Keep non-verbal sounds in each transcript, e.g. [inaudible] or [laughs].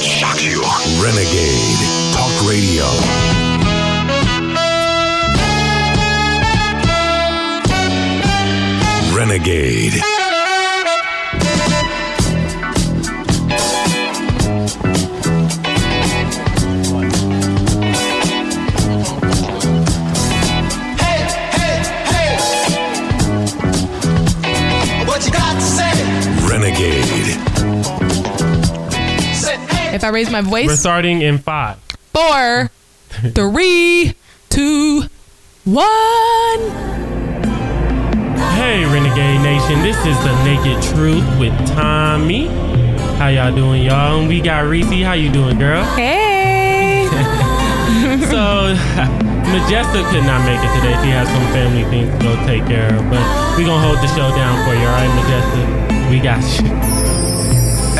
that shocks you. Renegade Talk Radio. Renegade. If I raise my voice. We're starting in five. four, [laughs] three, two, one. Hey, Renegade Nation. This is the Naked Truth with Tommy. How y'all doing, y'all? And we got Reese. How you doing, girl? Hey. [laughs] So, [laughs] Majesta could not make it today. She has some family things to go take care of. But we gonna hold the show down for you, all right, Majesta? We got you.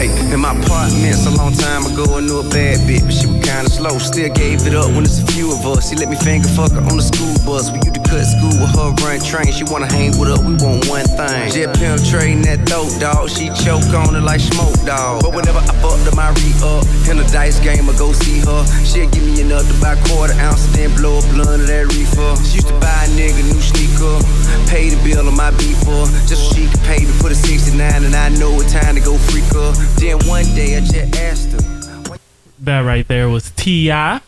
Hey, in my apartments a long time ago, I knew a bad bitch, but she was kinda slow. Still gave it up when it's a few of us. She let me finger fuck her on the school bus. We used to cut school with her, run train. She wanna hang with us, we want one thing. Just penetrating that throat, dog. She choke on it like smoke, dog. But whenever I fucked her, my re up. In a dice game, I go see her. She'll give me enough to buy quarter ounce, then blow a blunt of that reefer. She used to buy a nigga new sneaker. Pay the bill on my beeper. Just so she could pay me for the 69, and I know it's time to go freak her. Then one day I just asked her. That right there was T.I.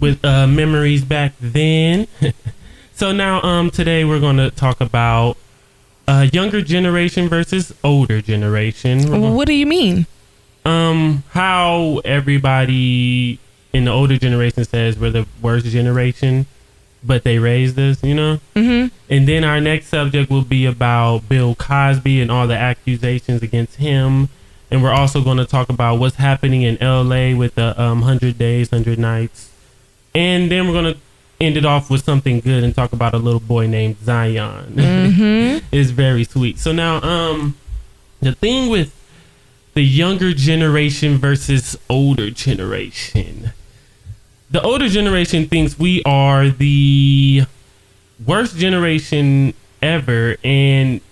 with uh, memories back then. [laughs] so now, um, today we're gonna talk about uh, younger generation versus older generation. Gonna- What do you mean? um, how everybody in the older generation says we're the worst generation, but they raised us, you know. Mm-hmm. And then our next subject will be about Bill Cosby and all the accusations against him. And we're also going to talk about what's happening in LA with the um, 100 Days, 100 Nights. And then we're going to end it off with something good and talk about a little boy named Zion. [laughs] it's very sweet. So now, um, the thing with the younger generation versus older generation. The older generation thinks we are the worst generation ever, and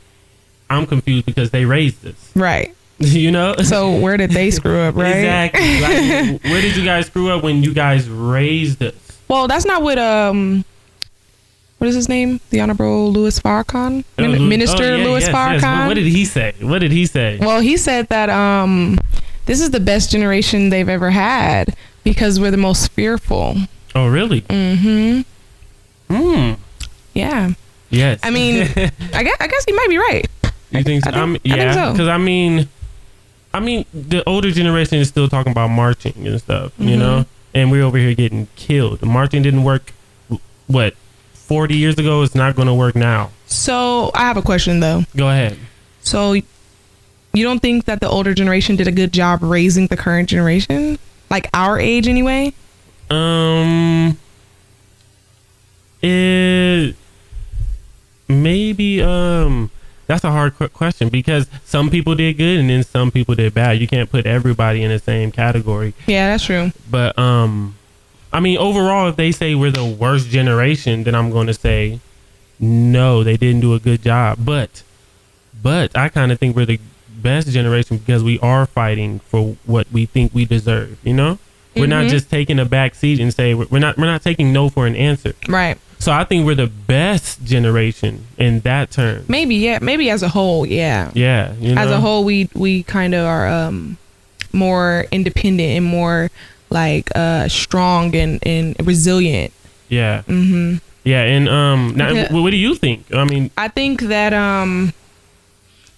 I'm confused because they raised us. Right. [laughs] you know? So where did they screw up, right? Exactly. Like, [laughs] where did you guys screw up when you guys raised us? Well, that's not what um what is his name? The Honorable Louis Farrakhan? Oh, Minister oh, yeah, Louis yes, yes. Farrakhan. What did he say? What did he say? well, he said that um this is the best generation they've ever had because we're the most fearful. oh, really? Mm-hmm. Hmm. Yeah. Yes. I mean, [laughs] I guess I guess he might be right. You think? So? I think- I'm, I think yeah, so. because I mean, I mean, the older generation is still talking about marching and stuff, you Mm-hmm. know, and we're over here getting killed. Marching didn't work. What? Forty years ago, it's not going to work now. So, I have a question though. Go ahead. So, you don't think that the older generation did a good job raising the current generation? Like our age anyway? Um, it maybe um that's a hard qu- question because some people did good and then some people did bad. You can't put everybody in the same category. Yeah, that's true. But um, I mean, overall, if they say we're the worst generation, then I'm going to say no, they didn't do a good job. But but I kind of think we're the best generation because we are fighting for what we think we deserve. You know, we're not Mhm. just taking a back seat and say we're we're not we're not taking no for an answer. Right. So I think we're the best generation in that term. Maybe, yeah. Maybe as a whole, yeah. Yeah, you know? As a whole, we we kind of are um more independent and more like uh strong and and resilient. Yeah. Mm-hmm. Yeah, and um, now, Yeah. what, what do you think? I mean, I think that um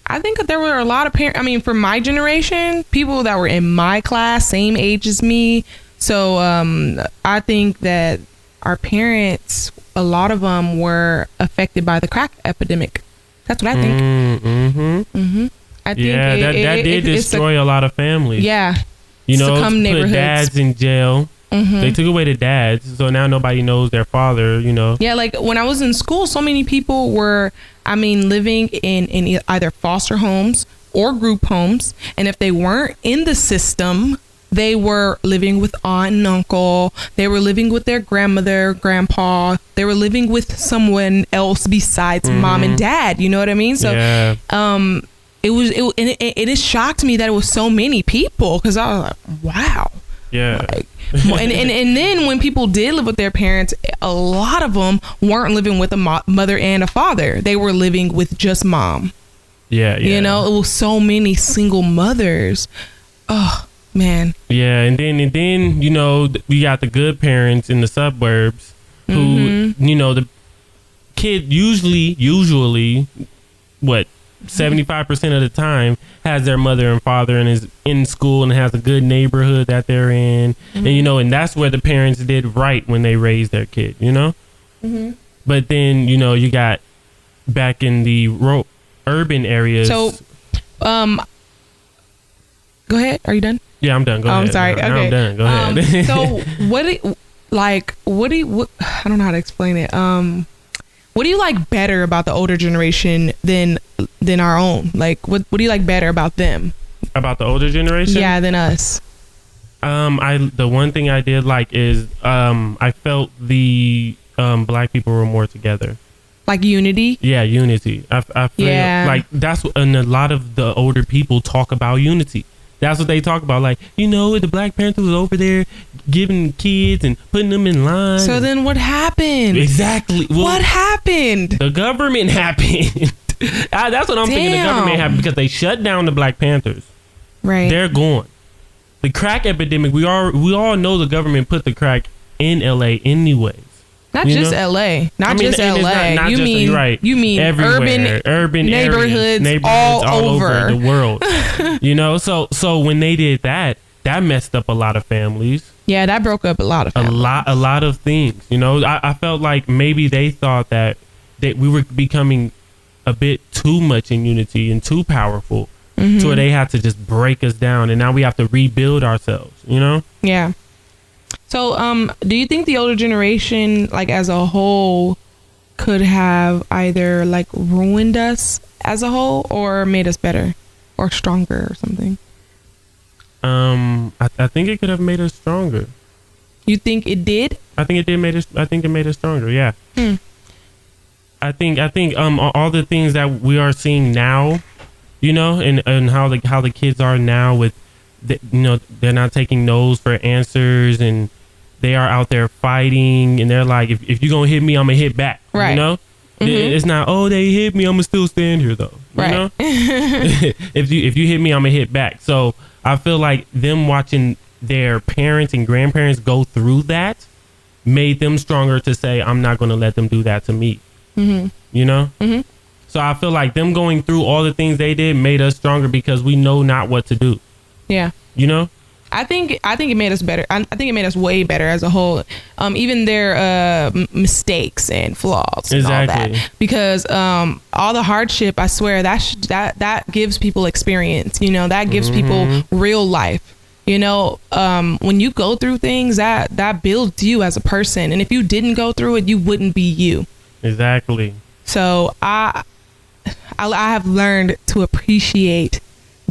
I think that there were a lot of parents. I mean, for my generation, people that were in my class, same age as me. So um, I think that our parents, a lot of them were affected by the crack epidemic. That's what I think. mm-hmm. I think Yeah, it- that, that it- did it- it's a- destroy a lot of families. yeah, you know, put. Mm-hmm. dads in jail. They took away the dads, so now nobody knows their father. You know, Yeah, like when I was in school, so many people were, I mean, living in, in either foster homes or group homes. And if they weren't in the system, they were living with aunt and uncle. They were living with their grandmother, grandpa. They were living with someone else besides mom and dad. You know what I mean? So yeah, um it was it it, it, it shocked me that it was so many people because I was like, wow. Yeah. Like, and, and and then when people did live with their parents, a lot of them weren't living with a mo- mother and a father. They were living with just mom. yeah. Yeah. You know, it was so many single mothers. Oh man, Yeah, and then and then you know we got the good parents in the suburbs who Mm-hmm. you know the kid usually usually what seventy five percent of the time has their mother and father and is in school and has a good neighborhood that they're in, and you know, and that's where the parents did right when they raised their kid, you know. But then you know you got back in the ro- urban areas. So, um, go ahead. Are you done? Yeah, I'm done. Go Oh, ahead. I'm sorry. Now okay. I'm done. Go Um, ahead. so, [laughs] what do like? What do you? What, I don't know how to explain it. Um, what do you like better about the older generation than than our own? Like, what what do you like better about them? about the older generation. Yeah, than us. Um, I the one thing I did like is um, I felt the um black people were more together. Like unity. Yeah, unity. I, I feel Yeah. like that's what, and a lot of the older people talk about unity. That's what they talk about. Like you know, the Black Panther was over there giving kids and putting them in line. So then, what happened? exactly Well, What happened? the government [laughs] happened. Ah, that's what I'm thinking. The government happened because they shut down the Black Panthers. Right. They're gone. The crack epidemic. We all we all know the government put the crack in L.A. anyways. Not you just know? L.A. Not I mean, just L.A. not- not you just- mean right. you mean Everywhere, urban urban neighborhoods, areas, neighborhoods all, over. the world. [laughs] you know, so so when they did that, that messed up a lot of families, Yeah, that broke up a lot of a lot a lot of things. You know, I, I felt like maybe they thought that that we were becoming a bit too much in unity and too powerful. Mm-hmm. So they had to just break us down, and now we have to rebuild ourselves. You know, Yeah. So, um, do you think the older generation, like as a whole, could have either like ruined us as a whole or made us better or stronger or something? um, I, I think it could have made us stronger. You think it did? I think it did made us. I think it made us stronger. Yeah. Hmm. I think. I think. Um. all- All the things that we are seeing now, you know, and and how the how the kids are now with, the, you know, they're not taking no's for answers, and they are out there fighting, and they're like, if if you gonna hit me, I'm gonna hit back. Right. You know. It- It's not. Oh, they hit me. I'm gonna still stand here though. You Right. know. [laughs] [laughs] if you if you hit me, I'm gonna hit back. So I feel like them watching their parents and grandparents go through that made them stronger to say, I'm not gonna let them do that to me. Mm-hmm. You know. Mm-hmm. So I feel like them going through all the things they did made us stronger because we know not what to do. Yeah. You know. I think I think it made us better. I, I think it made us way better as a whole. Um, even their uh, mistakes and flaws and all that. Because um, all the hardship, I swear that sh- that that gives people experience. You know, that gives Mm-hmm. people real life. You know, um, when you go through things, that that builds you as a person. And if you didn't go through it, you wouldn't be you. Exactly. So I, I, I have learned to appreciate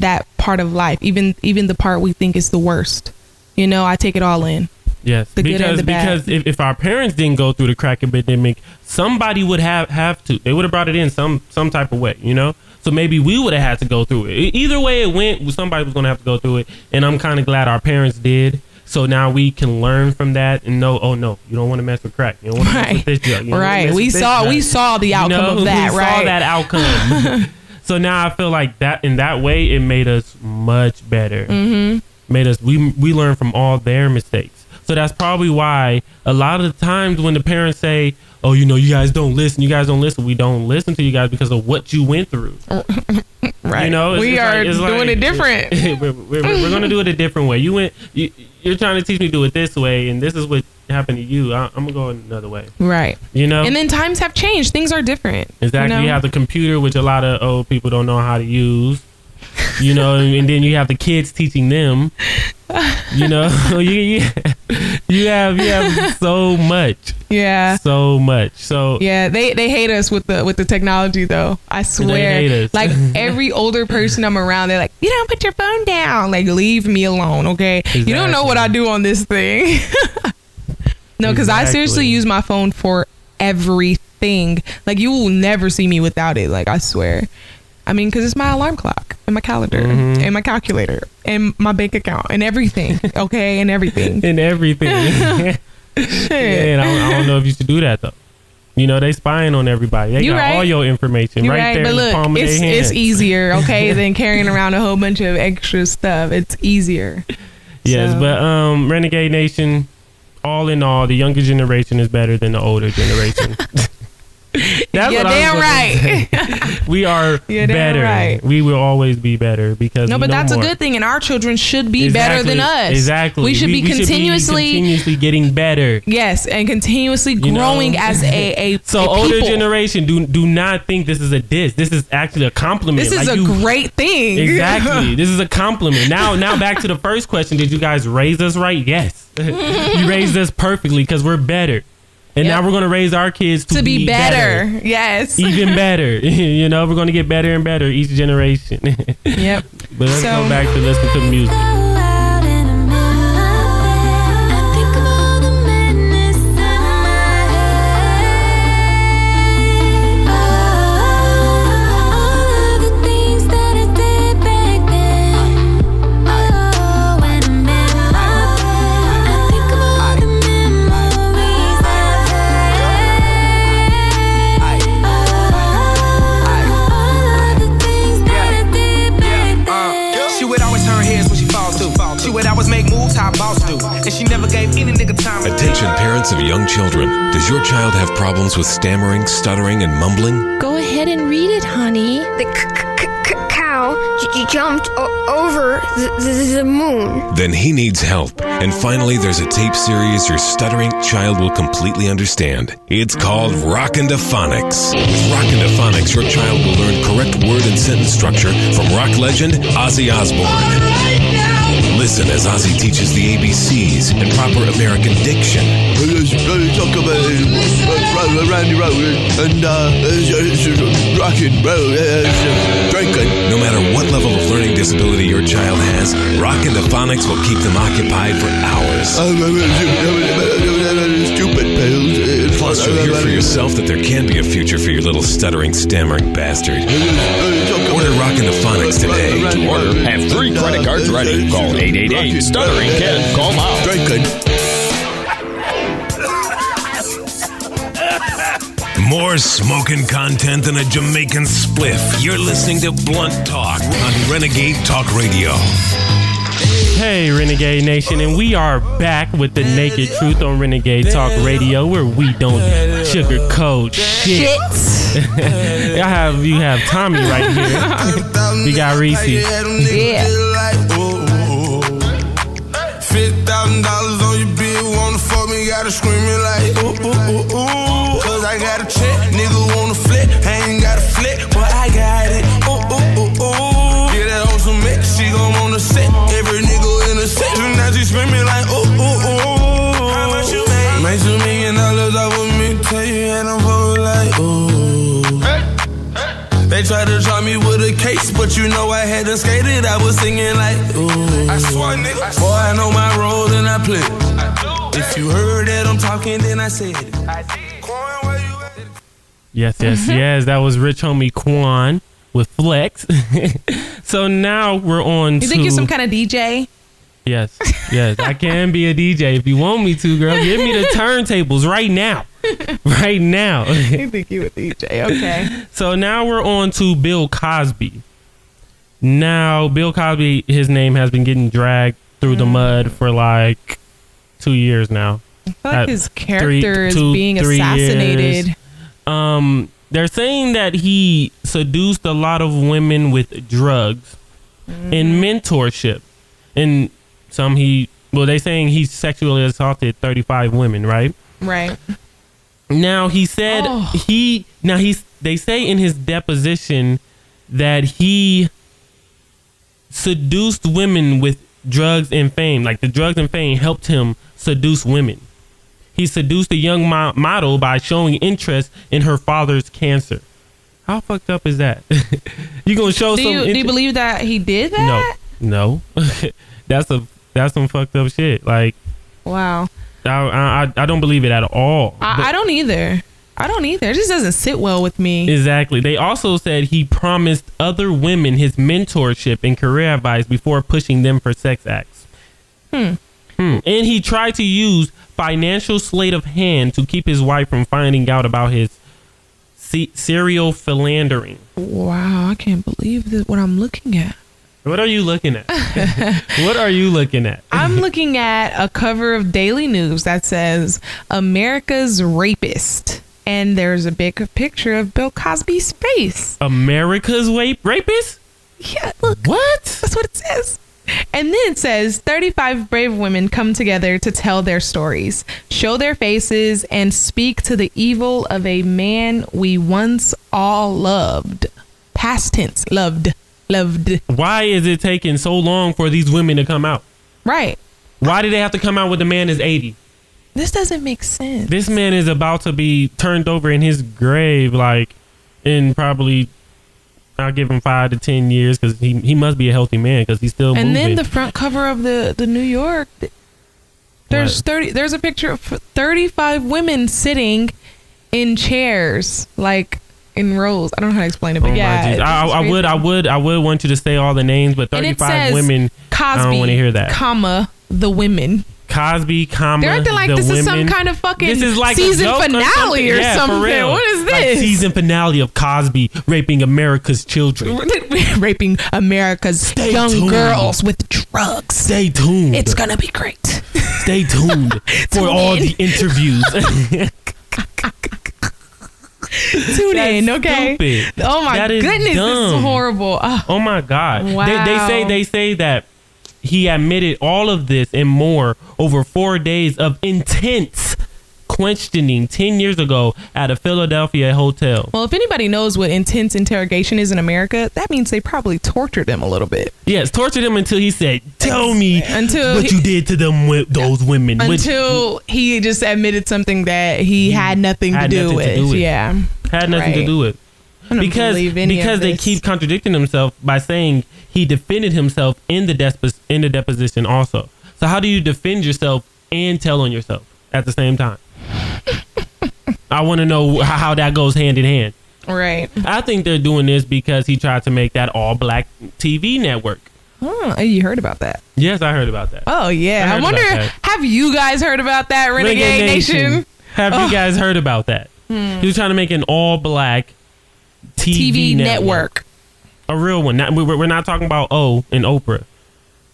that part of life, even even the part we think is the worst. You know, I take it all in. Yes, The good because and the bad. because if, if our parents didn't go through the crack epidemic, somebody would have have to. They would have brought it in some some type of way, you know. So maybe we would have had to go through it. Either way it went, somebody was going to have to go through it, and I'm kind of glad our parents did. So now we can learn from that and know. Oh no, you don't want to mess with crack. You don't want to mess with this drug. Right. We saw we saw the outcome You know, of that, we right? Saw that outcome. [laughs] so now I feel like that in that way it made us much better. Mm-hmm. Made us we we learned from all their mistakes. So that's probably why a lot of the times when the parents say, "Oh, you know, you guys don't listen. You guys don't listen." We don't listen to you guys because of what you went through. [laughs] right. You know, we are like- doing like- it different. [laughs] we're, we're, we're going to do it a different way. You went. You, you're trying to teach me to do it this way, and this is what happened to you. I, I'm gonna go another way. right. You know. And then times have changed. Things are different. Exactly. You You, have the computer, which a lot of old people don't know how to use. You know, [laughs] and then you have the kids teaching them. You know, [laughs] [laughs] you, you, you have you have so much, yeah. so much. So Yeah, they they hate us with the with the technology though. I swear. hate us. Like every older person I'm around, they're like, "You don't put your phone down. Like leave me alone, okay? You don't know what I do on this thing." No, because I seriously use my phone for everything. Like you will never see me without it. Like I swear. I mean, because it's my alarm clock and my calendar Mm-hmm. and my calculator and my bank account and everything. [laughs] Okay, and everything. and everything. [laughs] yeah, and I don't, I don't know if you should do that though. You know, they spying on everybody. They You got right. all your information right, right, there but in the look, palm of it's it's easier, okay, [laughs] than carrying around a whole bunch of extra stuff. It's easier. Yes, So- but um, Renegade Nation, all in all, the younger generation is better than the older generation. [laughs] That's You're what I was damn right. [laughs] We are [laughs] You're better. right. We will always be better because No, but know that's more. a good thing, and our children should be better than us. Exactly. We should be continuously, continuously getting better. yes, and continuously You know? growing as a a So a older people. generation, do do not think this is a diss. This is actually a compliment. This is Like a you- great thing. Exactly. this is a compliment. Now, now back to the first question. Did you guys raise us right? Yes. [laughs] you raised us perfectly because we're better. And Yep. now we're going to raise our kids to, to be better. Yes. [laughs] Even better. [laughs] you know, we're going to get better and better each generation. Yep. But let's So- go back to listen to music. Children. Does your child have problems with stammering, stuttering, and mumbling? Go ahead and read it, honey. The c- c- c- cow j- j- jumped o- over the, the, the moon. Then he needs help. And finally, there's a tape series your stuttering child will completely understand. It's called Rockin' to Phonics. With Rockin' to Phonics, your child will learn correct word and sentence structure from rock legend Ozzy Osbourne. Listen as Ozzy teaches the ABCs and proper American diction. talk about uh, Randy Rhoads and uh, rocking, bro, drinking. No matter what level of learning disability your child has, Rockin' to Phonics will keep them occupied for hours. Stupid pills. Plus, you'll hear for yourself that there can be a future for your little stuttering, stammering bastard. Order Rockin' to Phonics today. To order, have three credit cards ready. Call 888 Stuttering Kid. Call now. Drinking. More smoking content than a Jamaican spliff. You're listening to Blunt Talk on Renegade Talk Radio. Hey, Renegade Nation, and we are back with the naked truth on Renegade Talk Radio, where we don't sugarcoat shit. [laughs] I have you have Tommy right here. We got Reese. Yeah. Fifty thousand dollars on your bill, wanna fuck me, gotta scream it like ooh ooh ooh ooh. They tried to try me with a case, but you know I hadn't skated. I was singing like, ooh. I swear, nigga. Boy, I know my role and I play. it. If you heard that I'm talking, then I said it. Quan, where you at? Yes, yes, mm-hmm. yes. That was Rich Homie Quan with Flex. [laughs] so now we're on You to think you're some kind of DJ? Yes, yes. I can be a DJ if you want me to, girl. Give me the turntables right now, right now. [laughs] You think you a DJ? Okay. So now we're on to Bill Cosby. Now, Bill Cosby, his name has been getting dragged through the mud for like two years now. I feel like his three- character is two, being three assassinated. years. Um, they're saying that he seduced a lot of women with drugs and mentorship, and some he well, they saying he sexually assaulted thirty five women, right? Right. Now he said Oh. he now he's they say in his deposition that he seduced women with drugs and fame. Like the drugs and fame helped him seduce women. He seduced a young mo- model by showing interest in her father's cancer. How fucked up is that? [laughs] you gonna show Do some? you, do you believe that he did that? no, no. [laughs] that's a that's some fucked up shit. Like Wow. I I, I don't believe it at all. I, I don't either. I don't either. It just doesn't sit well with me. Exactly. They also said he promised other women his mentorship and career advice before pushing them for sex acts. Hmm. Hmm. And he tried to use financial sleight of hand to keep his wife from finding out about his se- serial philandering. Wow, I can't believe this, what I'm looking at. What are you looking at? [laughs] what are you looking at? I'm [laughs] looking at a cover of Daily News that says America's rapist. And there's a big picture of Bill Cosby's face. America's rape rapist? Yeah, look. What? That's what it says. And then it says 35 brave women come together to tell their stories, show their faces, and speak to the evil of a man we once all loved. Past tense, loved, loved. Why is it taking so long for these women to come out? Right. Why did they have to come out when the man is 80? This doesn't make sense. This man is about to be turned over in his grave, like in probably. I'll give him five to ten years because he he must be a healthy man because he's still and moving. then the front cover of the the New York there's What? 30 there's a picture of 35 women sitting in chairs like in rows. I don't know how to explain it, but Oh yeah. I, I, would, I would, I would want you to say all the names, but thirty-five women. Cosby, I don't want to hear that. comma the women. Cosby, comma. They're acting like the this is some kind of fucking This is like season finale or something. Yeah, for something. What is Like this? season finale of Cosby raping America's children. [laughs] raping America's Stay young tuned. girls with drugs. Stay tuned. It's gonna be great. Stay tuned [laughs] for all the interviews. [laughs] [laughs] Tune That's in, okay? stupid. Oh my goodness, this is horrible. Ah. Oh my God! They, they say they say that he admitted all of this and more over four days of intense questioning ten years ago at a Philadelphia hotel. Well, if anybody knows what intense interrogation is in America, that means they probably tortured him a little bit. Yes, tortured him until he said, "Tell me Until what he- you did to them wi- those women." which Until he just admitted something that he had nothing, had to, do nothing to with. do with. Yeah. had nothing to do with. Because because they keep contradicting himself by saying he defended himself in the depos- in the deposition also. So how do you defend yourself and tell on yourself at the same time? I want to know how, that goes hand in hand. Right. I think they're doing this because he tried to make that all black TV network. Oh, you heard about that? Yes, I heard about that. Oh yeah. I I, wonder. Have you guys heard about that Renegade, Nation? Have Oh. you guys heard about that? Hmm. He was trying to make an all black TV, TV network. network. a real one. Not, we're, we're not talking about O and Oprah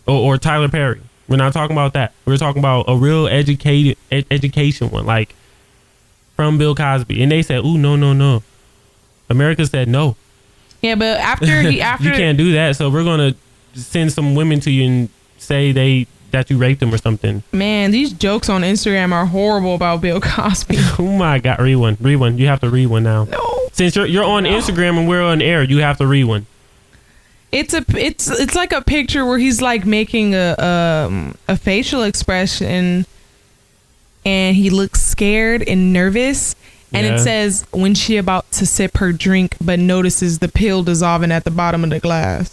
or, or Tyler Perry. We're not talking about that. We're talking about a real educated ed- education one, like from Bill Cosby. And they said, "Ooh, no, no, no." America said no. Yeah, but after he [laughs] after you can't do that. So we're gonna send some women to you and say they that you raped them or something. man, these jokes on Instagram are horrible about Bill [laughs] Cosby. [laughs] Oh my God, read one, read one. You have to read one now. no. Since you're you're on Instagram and we're on air, you have to read one. It's a it's it's like a picture where he's like making a um, a facial expression, and he looks scared and nervous. And Yeah. it says when she about to sip her drink, but notices the pill dissolving at the bottom of the glass.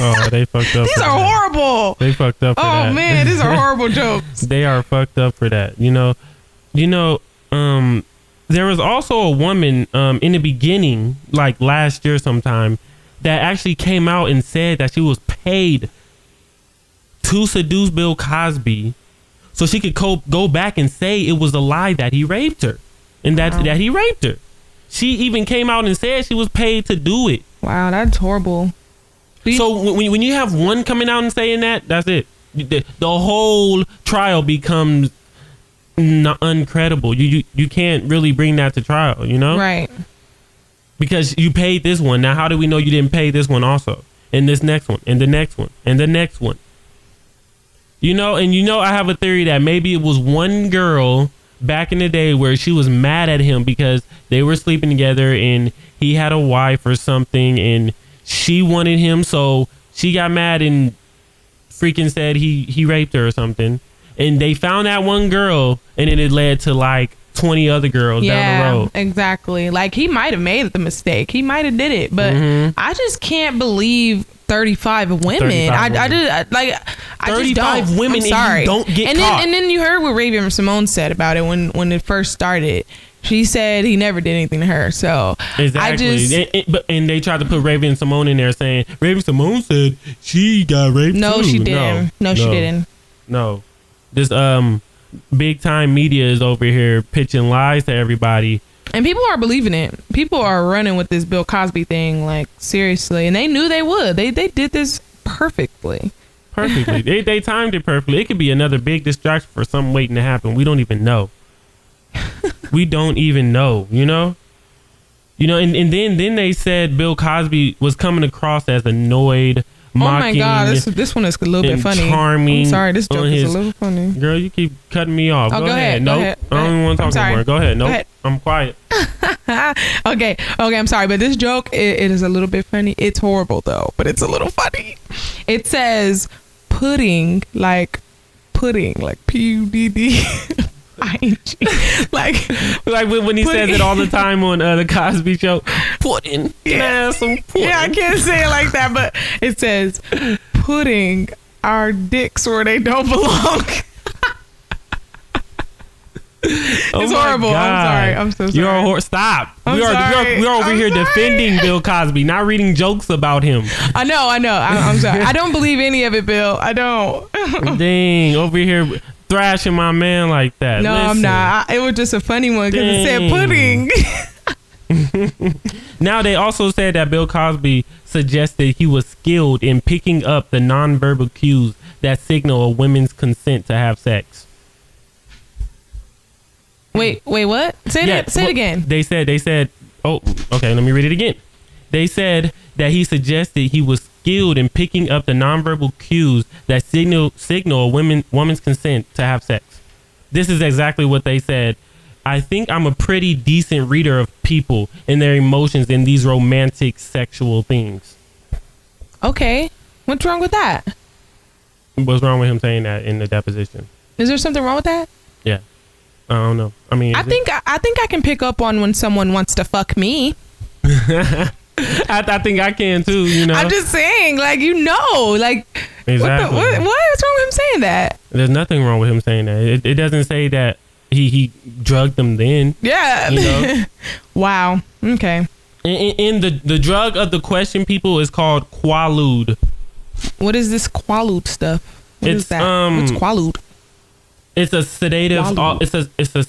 Oh, they fucked up. [laughs] These are that. horrible. They fucked up. For Oh that. man, these are horrible [laughs] jokes. they are fucked up for that. You know, you know. Um, there was also a woman um in the beginning, like last year sometime, that actually came out and said that she was paid to seduce Bill Cosby, so she could co- go back and say it was a lie that he raped her, and that Wow. that he raped her. She even came out and said she was paid to do it. Wow, that's horrible. So when, when you have one coming out and saying that, that's it. The, the whole trial becomes not uncredible. You, you you can't really bring that to trial, you know? right. Because you paid this one. Now how do we know you didn't pay this one also? And this next one, and the next one, and the next one. You know, and you know I have a theory that maybe it was one girl back in the day where she was mad at him because they were sleeping together and he had a wife or something and she wanted him so she got mad and freaking said he he raped her or something and they found that one girl and then it led to like 20 other girls down the Yeah, road exactly. Like he might have made the mistake. He might have did it, but Mhm. I just can't believe 35 women. 35 I, I did I, like I 35 just don't. women I'm and sorry. don't get and caught. Then, and then you heard what Raven-Symoné said about it when when it first started. She said he never did anything to her. So Exactly. I just and, and- but, and they tried to put Raven-Symoné in there saying Raven-Symoné said she got raped. no, too. she didn't. No, she didn't. No. This um big time media is over here pitching lies to everybody. And people are believing it. People are running with this Bill Cosby thing like seriously, and they knew they would. They they did this perfectly. Perfectly. [laughs] they they timed it perfectly. It could be another big distraction for something waiting to happen. We don't even know. [laughs] we don't even know, you know? You know, and, and then then they said Bill Cosby was coming across as annoyed, Oh my god, this this one is a little bit funny. charming I'm sorry, this joke is a little funny. Girl, you keep cutting me off. Oh, go, go ahead. ahead, go ahead, I don't even want to talk anymore. Go ahead. Nope. ahead. I'm quiet. [laughs] okay, okay, I'm sorry, but this joke it, it is a little bit funny. It's horrible though, but it's a little funny. It says pudding like pudding like P U D D [laughs] I N G [laughs] like Like when, he says it all the time on uh, the Cosby Show. Pudding. Yeah, some pudding. yeah, I can't say it like that, but it says putting our dicks where they don't belong. [laughs] Oh It's my horrible. I'm sorry. I'm so sorry. You're a hor- stop. I'm we are sorry. we are we're over I'm here sorry. defending Bill Cosby, not reading jokes about him. I know, I know. I, I'm sorry. I don't believe any of it, Bill. I don't. [laughs] Dang, over here thrashing my man like that. No, I'm not. I, it was just a funny one because it said pudding. [laughs] [laughs] Now they also said that Bill Cosby suggested he was skilled in picking up the nonverbal cues that signal a woman's consent to have sex. wait, wait, what? Say Yeah, it. Say it again. They said they said, "Oh, okay, let me read it again." They said that he suggested he was skilled in picking up the nonverbal cues that signal signal a woman woman's consent to have sex. This is exactly what they said. I think I'm a pretty decent reader of people and their emotions in these romantic sexual things. Okay. What's wrong with that? What's wrong with him saying that in the deposition? Is there something wrong with that? Yeah, I don't know. I mean, I is it- think I think I can pick up on when someone wants to fuck me. [laughs] [laughs] I, I think I can too. You know, I'm just saying, like you know, like Exactly. what, the, what? What's wrong with him saying that? There's nothing wrong with him saying that. It, it doesn't say that he he drugged them then. Yeah. You know? [laughs] wow. Okay. In, the the drug of the question, people is called Quaalude. What is this Quaalude stuff? What is It's, that? um, What's Quaalude? It's a sedative. Quaalude. It's a it's a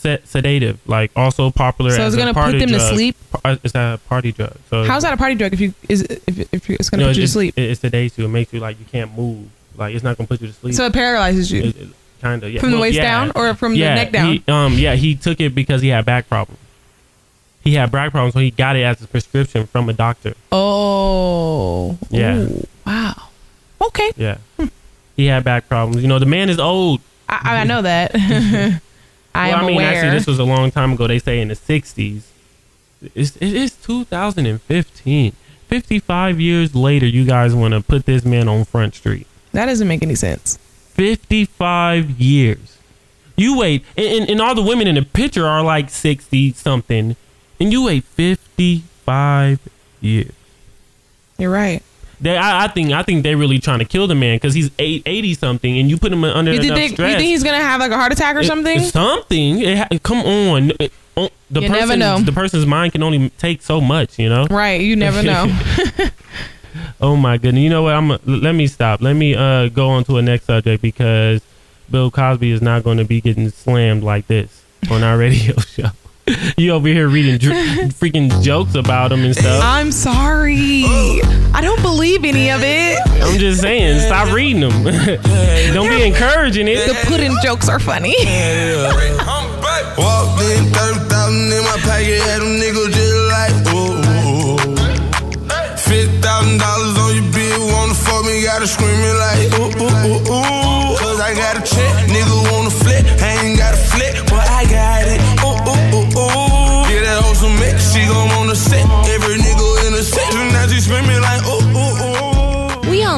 se- sedative, like also popular. So it's gonna put party them to sleep? Uh, it's a party drug. So How's that a party drug if you is if if it's gonna No, put you it, to sleep? It, it sedates you. It makes you like you can't move. Like it's not gonna put you to sleep. So it paralyzes you. kind of yeah. From the Well, waist yeah. down or from the neck down? He, um, yeah, he took it because he had back problems. He had back problems, so he got it as a prescription from a doctor. Oh. Yeah. Ooh, wow. Okay. Yeah, hmm. he had back problems. You know, the man is old. I, I know that. [laughs] Mm-hmm. I well, I mean, aware. actually, this was a long time ago. They say in the '60s. It's, it is 2015. 55 years later, you guys want to put this man on Front Street. that doesn't make any sense. 55 years. You wait, and, and, and all the women in the picture are like 60 something, and you wait 55 years. You're right. They, I, I think, I think they're really trying to kill the man because he's eight, 80 something, and you put him under You enough think, you think he's gonna have like a heart attack or It- something? something. It come on. It- the You person, never know. The person's mind can only take so much, you know. right. You never know. [laughs] [laughs] Oh my goodness. You know what? I'm. Let me stop. Let me uh go on to a next subject because Bill Cosby is not going to be getting slammed like this on our [laughs] radio show. You over here reading dr- [laughs] freaking jokes about him and stuff. I'm sorry. Oh. I don't believe any of it. I'm just saying, stop reading them. [laughs] Don't be encouraging it. The pudding jokes are funny. Walked in, 30,000 in my pocket, had them niggas just like, ooh. $50,000 on your bill, wanna fuck me, gotta screaming like, ooh, ooh, ooh, ooh.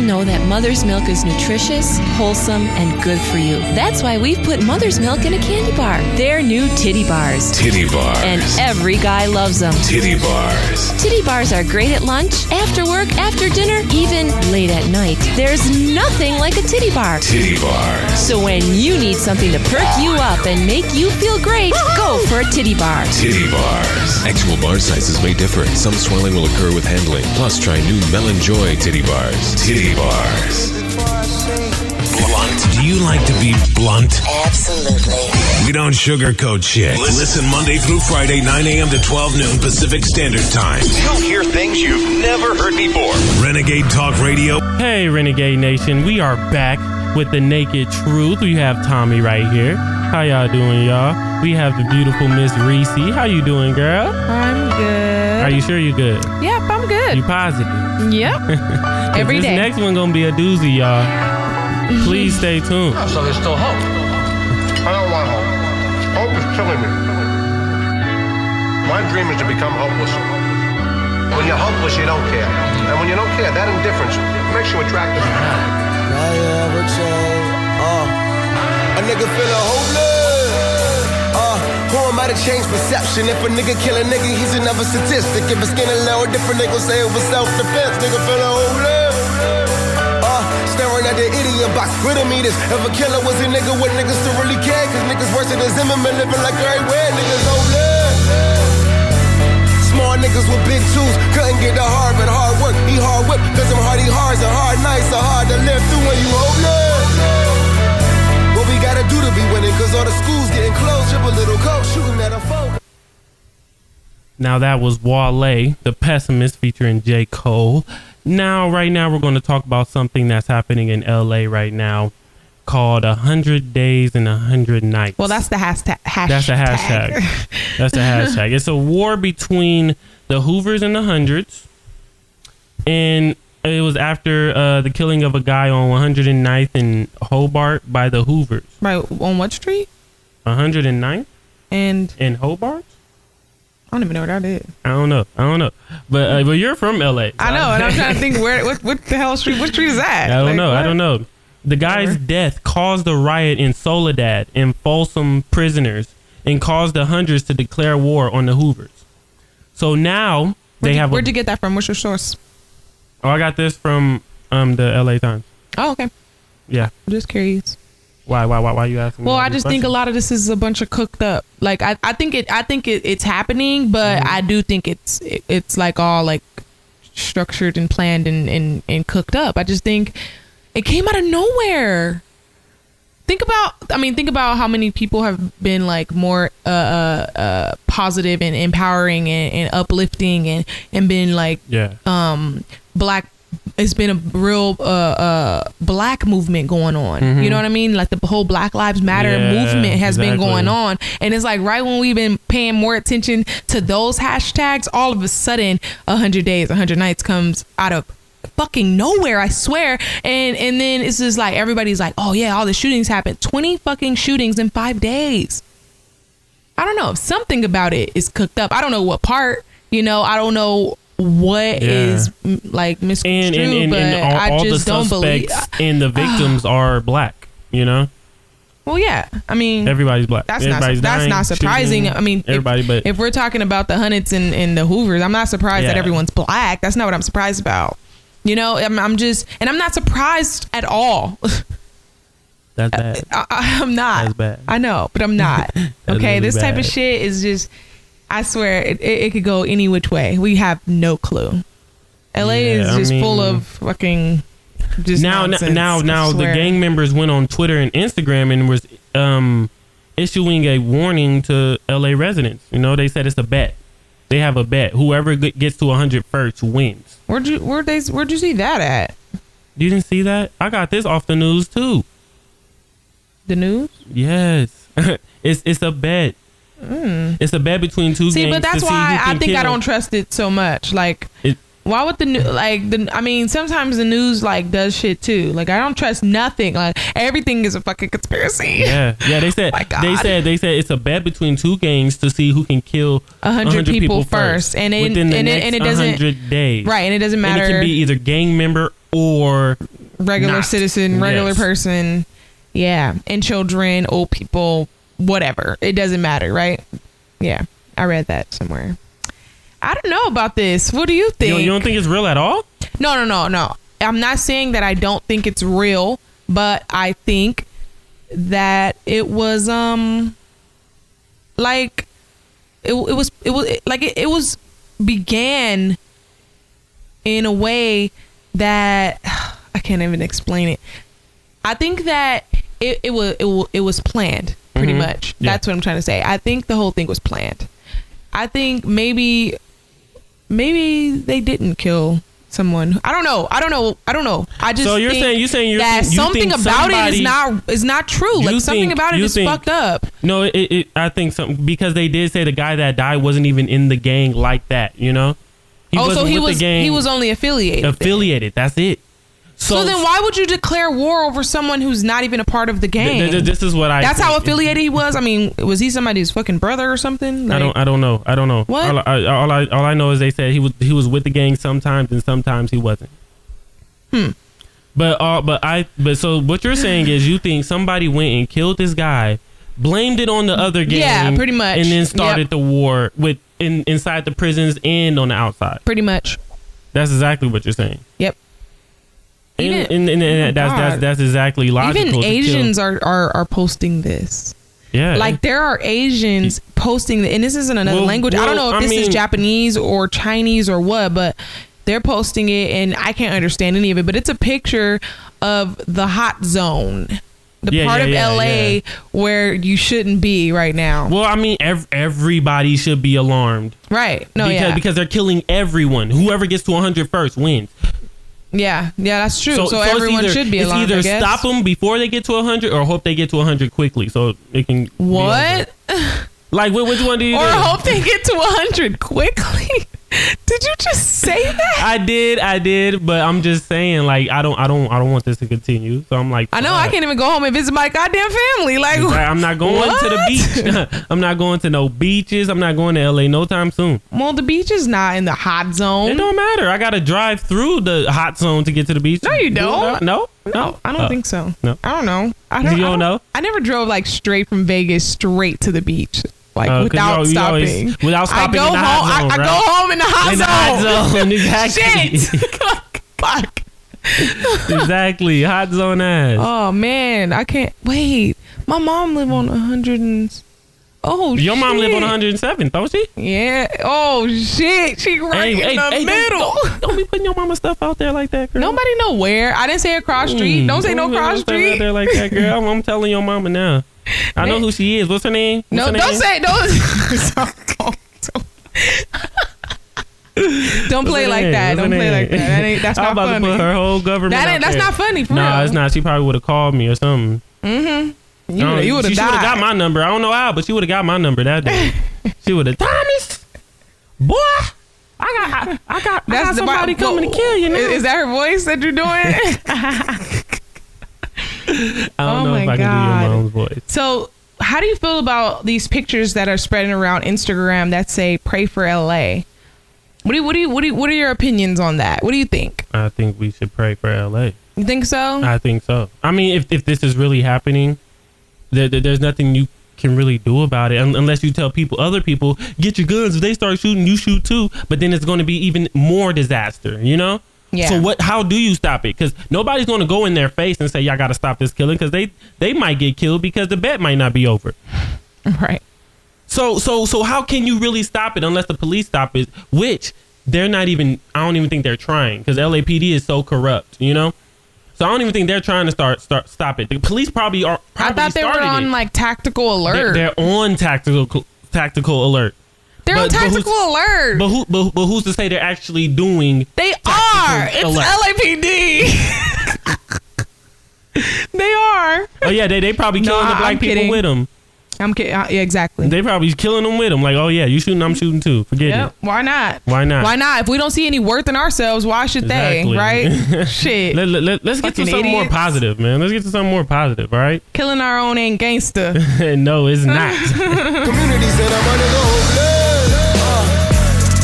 Know that mother's milk is nutritious, wholesome, and good for you. That's why we've put mother's milk in a candy bar. They're new titty bars. Titty bars. And every guy loves them. Titty bars. Titty bars are great at lunch, after work, after dinner, even late at night. There's nothing like a titty bar. Titty bars. So when you need something to perk you up and make you feel great, go for a titty bar. Titty bars. Actual bar sizes may differ. Some swelling will occur with handling. Plus, try new Melon Joy Titty bars. Titty bars. Blunt. Do you like to be blunt? Absolutely. We don't sugarcoat shit. Listen Monday through Friday, 9 a.m. to 12 noon Pacific Standard Time. You'll hear things you've never heard before. Renegade Talk Radio. Hey, Renegade Nation, we are back with the Naked Truth. We have Tommy right here. How y'all doing, y'all? We have the beautiful Miss Reese. How you doing, girl? I'm good. Are you sure you're good? Yep, I'm good. You positive? Yep. [laughs] 'Cause Every this day. next one gonna be a doozy, y'all. Please stay tuned. So there's still hope. I don't want hope. Hope is killing me. My dream is to become hopeless. When you're hopeless, you don't care. And when you don't care, that indifference makes you attractive. I ever change? Uh, a nigga feeling hopeless. Who am I perception? If a nigga kill a nigga, he's another statistic. If his skin a little different, they gon' say it was self-defense. Nigga feeling hopeless. Uh, staring at the idiot box with a this. If a killer was a nigga, would niggas still really care? Cause niggas worse than Zimmerman living like everywhere. Niggas hopeless. Small niggas with big tools couldn't get the hard, but hard work. He hard whip, cause them hardy hards and hard nights are hard to live through when you hopeless. What we gotta do to be winning, cause all the schools getting closed. Trip a little coach shooting at a foe. Now that was Wale, the pessimist featuring J. Cole. Now, right now, we're going to talk about something that's happening in LA right now called a hundred days and a hundred nights. Well, that's the hashtag. hashtag. [laughs] That's the hashtag. That's the hashtag. It's a war between the Hoovers and the hundreds, and it was after uh, the killing of a guy on 109th and Hobart by the Hoovers. Right on what street? 109th And in Hobart. I don't even know what that is. I don't know. I don't know. But uh, but you're from LA. so I know, and I'm trying to think where what, what the hell street? What street is that? [laughs] I don't Like, know. I don't know. The guy's death caused a riot in Soledad and Folsom prisoners and caused the hundreds to declare war on the Hoovers. So now Where'd they you, have. Where'd a, you get that from? What's your source? Oh, I got this from um the LA Times. Oh, okay. Yeah. I'm just curious. Why? Why? Why? Why you asking? me Well, I just think a lot of this is a bunch of cooked up. Like I, I think it, I think it, it's happening, but Mm-hmm. I do think it's, it, it's like all like structured and planned and, and and cooked up. I just think it came out of nowhere. Think about, I mean, think about how many people have been like more uh, uh, uh, positive and empowering and, and uplifting and and been like Yeah. um black it's been a real uh uh black movement going on Mhm. you know what i mean like the whole black lives matter Yeah, movement has been going on and it's like right when we've been paying more attention to those hashtags all of a sudden 100 days 100 nights comes out of fucking nowhere i swear and and then it's just like everybody's like oh yeah all the shootings happened 20 fucking shootings in five days I don't know. Something about it is cooked up. I don't know what part. You know, I don't know what Yeah. is like misconstrued, and and, and, but and all, I all just don't believe. suspects and the ah. victims are black. You know, Well, yeah. I mean, everybody's black. that's Everybody's not that's dying, not surprising. shooting, I mean, if- everybody, but if we're talking about the Hunnits and, and the Hoovers, I'm not surprised that everyone's black. That's not what I'm surprised about. You know, I'm, I'm just, and I'm not surprised at all. [laughs] that's bad. I, I'm not. That's bad. I know, but I'm not. [laughs] Okay, really this type of shit is just. I swear, it, it, it could go any which way. We have no clue. LA Yeah, is I just full of fucking. Just now, nonsense, now, I now, the gang members went on Twitter and Instagram and was um, issuing a warning to LA residents. You know, they said it's a bet. They have a bet. Whoever gets to 100 first wins. Where'd you where'd they where'd you see that at? You didn't see that? I got this off the news too. The news? Yes, [laughs] it's it's a bet. Mm. It's a bet between two See, but that's to why I think I don't trust it so much. Like, It- why would the new like the? I mean, sometimes the news like does shit too. Like, I don't trust nothing. Like, everything is a fucking conspiracy. Yeah, yeah. They [laughs] said Oh they said they said it's a bet between two gangs to see who can kill A hundred people first, and it- within the and it- and it doesn't- 100 days. Right, and it doesn't And it can be either gang member or regular not. citizen, regular Yes. person. Yeah, and children, old people, whatever. It doesn't matter, right? Yeah, I read that somewhere. I don't know about this. What do you You think? don't, you don't think it's real at all? No, no, no, no. I'm not saying that I don't think it's real, but I think that it was um like it, it was it was like it, it was began in a way that [sighs] I can't even explain it. I think that it, it was it, it was planned pretty Mhm. much. Yeah. That's what I'm trying to say. I think the whole thing was planned. I think maybe maybe they didn't kill someone. I don't know. I don't know. I don't know. I just So you're think saying- you're saying you're that think- you something think about it somebody- is not is not true. Like something about it is think- fucked up. No, it, it I think some because they did say the guy that died wasn't even in the gang like that. You know, he oh, so he was he was only affiliated. affiliated. That's it. So, So, then why would you declare war over someone who's not even a part of the gang? th- th- this is what I. That's how affiliated he was. I mean, was he somebody's fucking brother or something? I don't. I don't know. I don't know. What? All I, all I all I know is they said he was he was with the gang sometimes and sometimes he wasn't. Hmm. But uh, but I but so what you're saying is you think somebody went and killed this guy, blamed it on the other gang, Yeah, pretty much. and then started Yep. the war with in inside the prisons and on the outside. Pretty much. That's exactly what you're saying. Yep. And, and, and, and that's, that's that's exactly logical. Even kill. Asians are, are are posting this. yeah, Like there are Asians posting, the, and this isn't another Well, language. I don't know if I this is Japanese or Chinese or what, but they're posting it, and I can't understand any of it. But it's a picture of the hot zone, the Yeah, part yeah, of yeah, LA where you shouldn't be right now. Well, I mean, ev- everybody should be alarmed. Right? No, because, yeah, because they're killing everyone. Whoever gets to 100 first wins. Yeah, yeah. That's true. So, it's everyone either- should be It's either stop them before they get to 100 or hope they get to 100 quickly so it can. What? Like, which one do you Or do? hope they get to 100 quickly. [laughs] Did you just say that? I did, I did, but I'm just saying, like, I don't, I don't, I don't want this to continue. So I'm like, I know I can't even go home and visit my goddamn family. Like. I'm not going to the [laughs] beach. [laughs] I'm not going to no beaches. I'm not going to LA no time soon. Well, the beach is not in the hot zone. It don't matter. I got to drive through the hot zone to get to the beach. No, you Do don't. it? No, No, I don't Uh, think so. no. I don't know. I don't, You I don't know? I never drove like straight from Vegas straight to the beach, like Uh, without you you stopping. always- without stopping I go in the hot home. I- zone, I, right? go home in the hot In the zone. hot zone, [laughs] exactly. Shit. [laughs] Fuck. exactly. Hot zone ass. Oh man, I can't wait. My mom live on a hundred and. Oh, Your mom live on shit. 107th, don't she? Yeah. Oh shit, she right in the hey, middle. Don't, don't, don't be putting your mama stuff out there like that, girl. Nobody know where. I didn't say across street. Mm, Don't say no put cross your stuff street. out there like that, girl. I'm, [laughs] I'm telling your mama now. I know who she is. What's her name? What's No, her don't name? say don't. [laughs] don't play like name? that. What's Don't play name? like that. That ain't. That's I'm not funny. put her whole government. That ain't- that's there. not funny, for nah, real. it's not. She probably would have called me or something. Mm-hmm. You don't- would- you would have She would have got my number. I don't know how, but she would have got my number that day. [laughs] she would have. Thomas, boy, I got, I, I got, I got somebody but- coming to kill you now. Is that her voice that you're doing? [laughs] [laughs] I don't Oh know if I can God. do your mom's voice. so, how do you feel about these pictures that are spreading around Instagram that say "Pray for LA"? What do you, what do you, what do you, what are your opinions on that? What do you think? I think we should pray for LA. You think so? I think so. I mean, if if this is really happening, there, there- there's nothing you can really do about it unless you tell people, other people, get your guns. If they start shooting, you shoot too. But then it's going to be even more disaster. You know. Yeah. So what? How do you stop it? Because nobody's going to go in their face and say, "Y'all got to stop this killing," because they they might get killed because the bet might not be over. [laughs] Right. So so so how can you really stop it unless the police stop it? Which they're not even. I don't even think they're trying because LAPD is so corrupt. You know. So I don't even think they're trying to start start stop it. The police probably are. I thought they were on it. like tactical alert. They're, they're on tactical tactical alert. They're on But- but tactical alert. But who? But, but who's to say they're actually doing? They are. It's alert. LAPD. [laughs] they are. Oh yeah, they they probably No, killing the black I'm people kidding. with them. I'm kidding. Uh, yeah, exactly. They probably killing them with them. Like, oh yeah, you shooting, I'm shooting too. Forget Yep. it. Why not? Why not? Why not? If we don't see any worth in ourselves, why should Exactly. they? Right? [laughs] Shit. Let, let, let, us get to Fucking something more positive, man. Let's get to something more positive. All right. Killing our own ain't gangster. [laughs] no, it's not.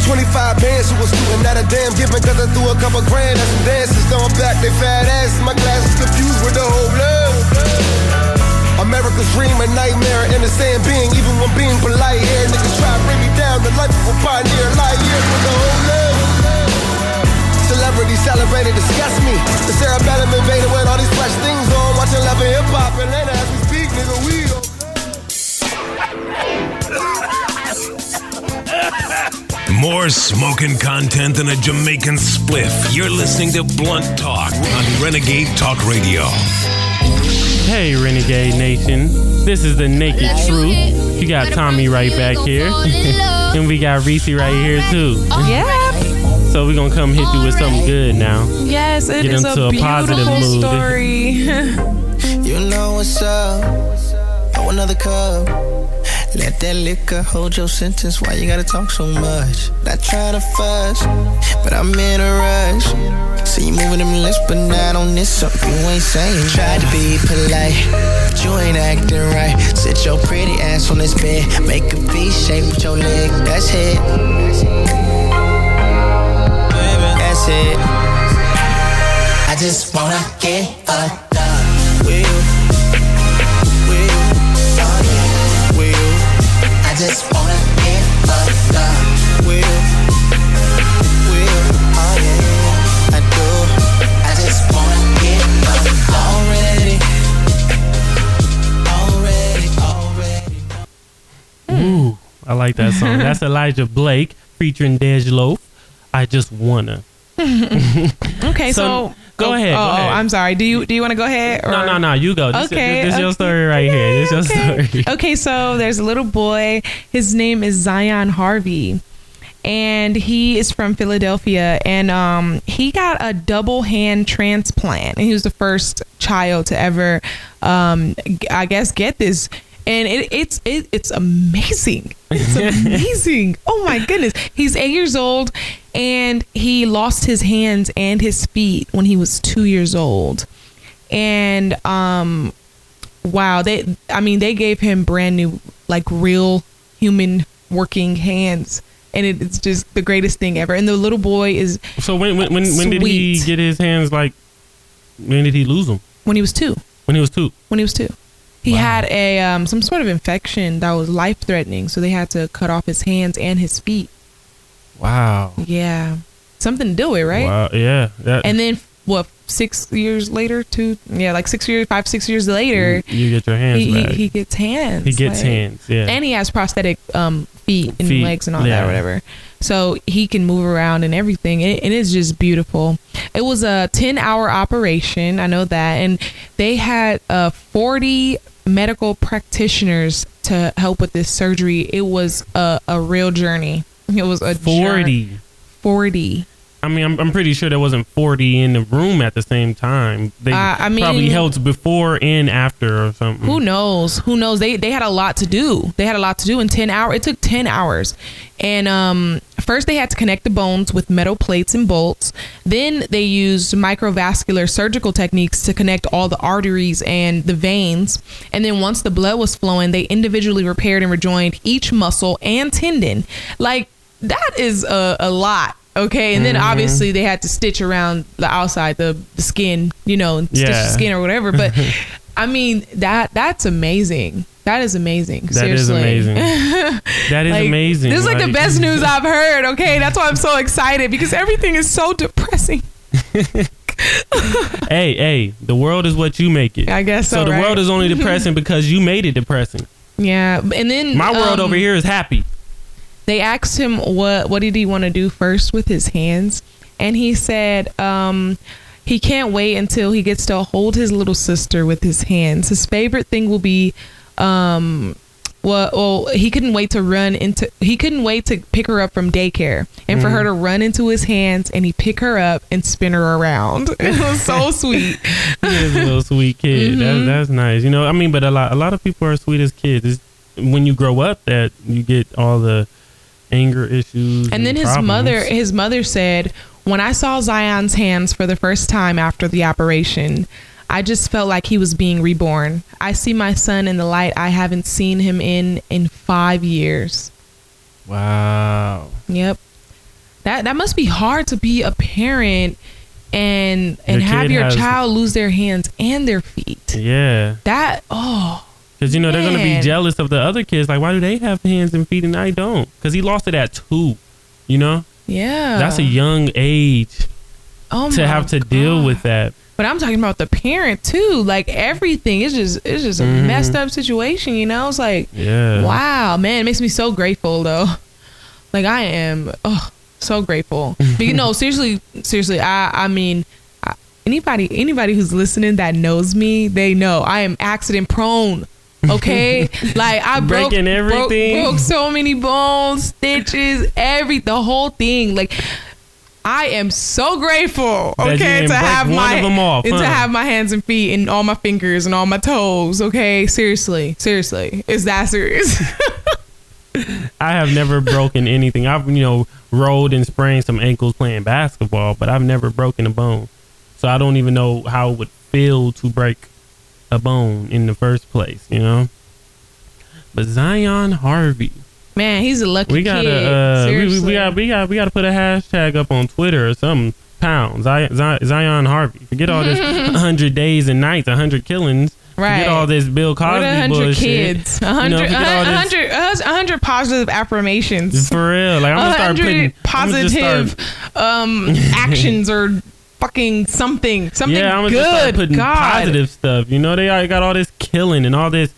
25 bands who was shooting at a damn giving cause I threw a couple grand at some dances. Throwing back they fat asses. My glasses confused with the whole love. America's dream, a nightmare, and the same being, even when being polite. Here, niggas try to bring me down. The life of a pioneer, light years with the whole love. Celebrity celebrated, disgust me. The cerebellum invaded with all these fresh things on. Watching love and hip hop, Atlanta as we speak, nigga, we on. [laughs] [laughs] More smoking content than a Jamaican spliff. You're listening to Blunt Talk on Renegade Talk Radio. Hey, Renegade Nation. This is the Naked Truth. You got Tommy right back here. [laughs] and we got Reese right here, too. Yeah. So we're going to come hit you with something good now. Yes, it Get is into a, a positive beautiful mood. story. [laughs] You know what's up. Oh, another cup. Let that liquor hold your sentence. Why you gotta talk so much? Not trying to fuss, but I'm in a rush. See you moving them lips, but not on this. Something you ain't saying. Tried to be polite, but you ain't acting right. Sit your pretty ass on this bed. Make a V shape with your leg. That's it. That's it. I just wanna get fucked up I like that song. [laughs] That's Elijah Blake featuring Dej Loaf. I just wanna. [laughs] okay, so, go oh, ahead. Oh, go ahead. I'm sorry. Do you do you want to go ahead? no, or- no, no. You go. This, Okay, This, this your okay. story right here. This your story. [laughs] Okay, so there's a little boy. His name is Zion Harvey. And he is from Philadelphia and um, he got a double hand transplant. And he was the first child to ever, um, I guess, get this. And it, it's it, it's amazing. It's [laughs] amazing. oh my goodness. He's eight years old and he lost his hands and his feet when he was two years old. And um, wow they i mean they gave him brand new like real human working hands and it's just the greatest thing ever and the little boy is So when when when, when did he get his hands like? When did he lose them? when he was two When he was two. when he was two he had a um, some sort of infection that was life threatening so they had to cut off his hands and his feet Wow. yeah something to do with it, right Wow. Yeah. That, and then what six years later two yeah like six years five six years later you get your hands he, he, back. he gets hands He gets like- hands, yeah. and he has prosthetic um feet and Feet, legs and all yeah. that whatever so he can move around and everything it, it is just beautiful it was a 10 hour operation i know that and they had uh 40 medical practitioners to help with this surgery. It was a, a real journey. It was a jour- 40. 40 I mean, I'm, I'm pretty sure there wasn't 40 in the room at the same time. They Uh, I mean- probably held before and after or something. Who knows? Who knows? They they had a lot to do. They had a lot to do in ten hours. It took ten hours, and um, first they had to connect the bones with metal plates and bolts. Then they used microvascular surgical techniques to connect all the arteries and the veins. And then once the blood was flowing, they individually repaired and rejoined each muscle and tendon. Like that is a, a lot. Okay, and then Mhm. obviously they had to stitch around the outside, the, the skin, you know, stitch Yeah. the skin or whatever. But [laughs] I mean that that's amazing. That is amazing. That is Seriously. amazing. [laughs] That is Like, amazing. This is like, the best news [laughs] I've heard. Okay, that's why I'm so excited because everything is so depressing. hey, hey, the world is what you make it. I guess so, So the right? world is only depressing because you made it depressing. Yeah, and then My world um, over here is happy. They asked him what what did he want to do first with his hands, and he said um, he can't wait until he gets to hold his little sister with his hands. His favorite thing will be. Um, well, well, he couldn't wait to run into. He couldn't wait to pick her up from daycare, and for Mhm. her to run into his hands, and he pick her up and spin her around. [laughs] It was so [laughs] sweet. He is a little sweet kid. Mhm. That's that's nice. You know, I mean, but a lot a lot of people are sweet as kids. It's when you grow up that you get all the anger issues. And then his problems. mother, his mother said, "When I saw Zion's hands for the first time after the operation, I just felt like he was being reborn. I see my son in the light I haven't seen him in in five years. Wow. Yep. that that must be hard to be a parent and and Your have your child lose their hands and their feet. Yeah. That oh Because you know they're gonna be jealous of the other kids. Like, why do they have hands and feet and I don't? Because he lost it at two. You know, yeah. that's a young age oh to have to deal with that. But I'm talking about the parent too. Like everything is just it's just a Mhm. messed up situation, you know? It's like Yeah. wow, man, it makes me so grateful though. [laughs] Like I am oh so grateful. But you know, [laughs] seriously, seriously, I I mean I, anybody anybody who's listening that knows me, they know I am accident prone. Okay, [laughs] like I broke, Breaking broke everything. broke so many bones, stitches, every the whole thing. Like I am so grateful. Okay, to have my off, huh? to have my hands and feet and all my fingers and all my toes. Okay, seriously, seriously, it's that serious. [laughs] I have never broken anything. I've you know rolled and sprained some ankles playing basketball, but I've never broken a bone. So I don't even know how it would feel to break a bone in the first place. You know. But Zion Harvey, Man, he's a lucky we gotta kid. uh, we, we, got we got we got to put a hashtag up on Twitter or something. Pound Zion, Zion Harvey. Forget all this [laughs] hundred days and nights, hundred killings. Right. Forget all this Bill Cosby What a hundred bullshit. kids, a You know, hundred, a hundred, hundred positive affirmations. For real, like I'm gonna start putting hundred I'm gonna positive start- um [laughs] actions or fucking something, something yeah, I'm gonna good. just start putting God. positive stuff. You know, they already got all this killing and all this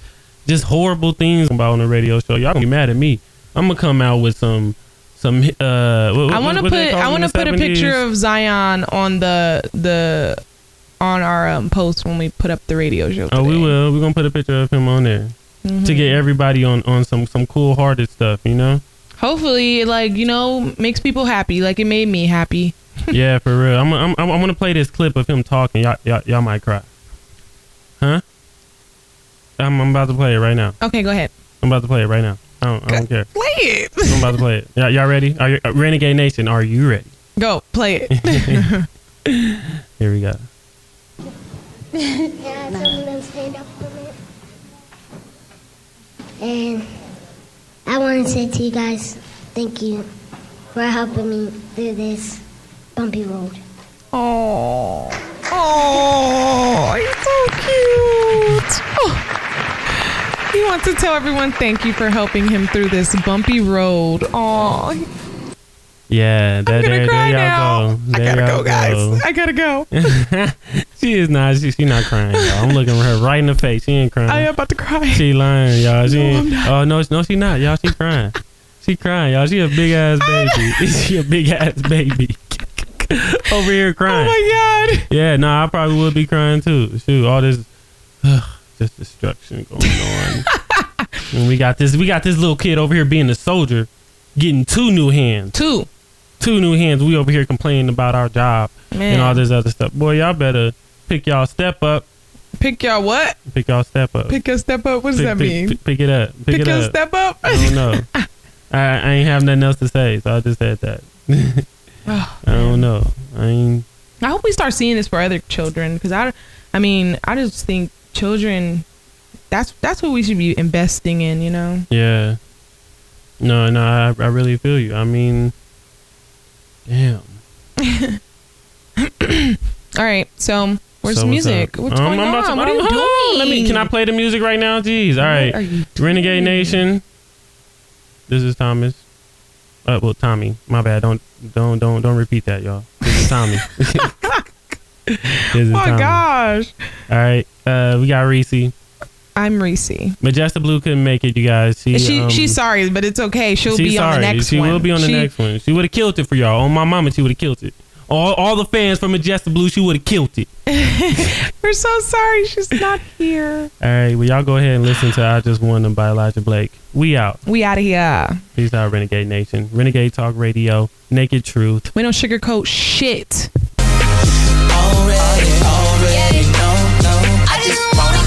just horrible things about on the radio show. Y'all gonna be mad at me. I'm gonna come out with some some uh. What, I want to put I want to put a picture of Zion on the the on our um, post when we put up the radio show. Oh, we will. We're gonna put a picture of him on there Mhm. to get everybody on on some some cool hearted stuff. You know. Hopefully, it, like you know, makes people happy. Like it made me happy. Yeah, for real. I'm I'm I'm, I'm gonna play this clip of him talking. Y'all y'all, y'all might cry. Huh? I'm, I'm about to play it right now. Okay, go ahead. I'm about to play it right now. I don't, I don't care. Play it. I'm about to play it. Y'all, y'all ready? Are you, uh, Renegade Nation, are you ready? Go play it. [laughs] Here we go. Yeah, some of them stand up for me. And I want to say to you guys, thank you for helping me through this bumpy road. Oh, oh, he's so cute. Oh. He wants to tell everyone thank you for helping him through this bumpy road. Oh, Yeah, that, gonna there, cry there now. y'all go. I There gotta y'all go. I gotta go. [laughs] she is not. She, she not crying, y'all. I'm looking at her right in the face. She ain't crying. I am about to cry. She lying, y'all. She No, ain't, I'm oh no, no, she not, y'all. She crying. She crying, y'all. She a big ass baby. [laughs] she a big ass baby. [laughs] Over here crying. Oh my god. Yeah, no, I probably would be crying too. Shoot, all this just destruction going on. [laughs] and we got this we got this little kid over here being a soldier, getting two new hands. Two. Two new hands. We over here complaining about our job Man. and all this other stuff. Boy, y'all better pick y'all step up. Pick y'all what? Pick y'all step up. Pick a step up. What does pick, that pick- mean? Pick, pick it up. Pick, Pick it up. step up. I don't know. [laughs] I, I ain't have nothing else to say, so I just said that. Oh, I don't know. I ain't I hope we start seeing this for other children because I, I mean, I just think children. That's that's what we should be investing in. You know. Yeah. No, no, I, I really feel you. I mean, damn. [laughs] All right. So where's So the music? up? What's Um, going on? to- what are you doing? Let me. Can I play the music right now? Jeez. All right. Renegade Nation. This is Thomas. Uh, well, Tommy. My bad. Don't, don't, don't, don't repeat that, y'all. This is Tommy. [laughs] [laughs] this is Oh my Tommy. gosh. All right. Uh, we got Reese. I'm Reese. Majesta Blue couldn't make it, you guys. She, She um, she's sorry, but it's okay. She'll be on the next she one. will be on the She- next one. She would have killed it for y'all. On my mama, she would have killed it. All, all the fans from Majestic Blue, she would have killed it. [laughs] We're so sorry she's not here. All right, well, y'all go ahead and listen to I Just Wanna by Elijah Blake. We out. We out of here. Peace out, Renegade Nation. Renegade Talk Radio, Naked Truth. We don't sugarcoat shit. Already, already, no, no. I just wanna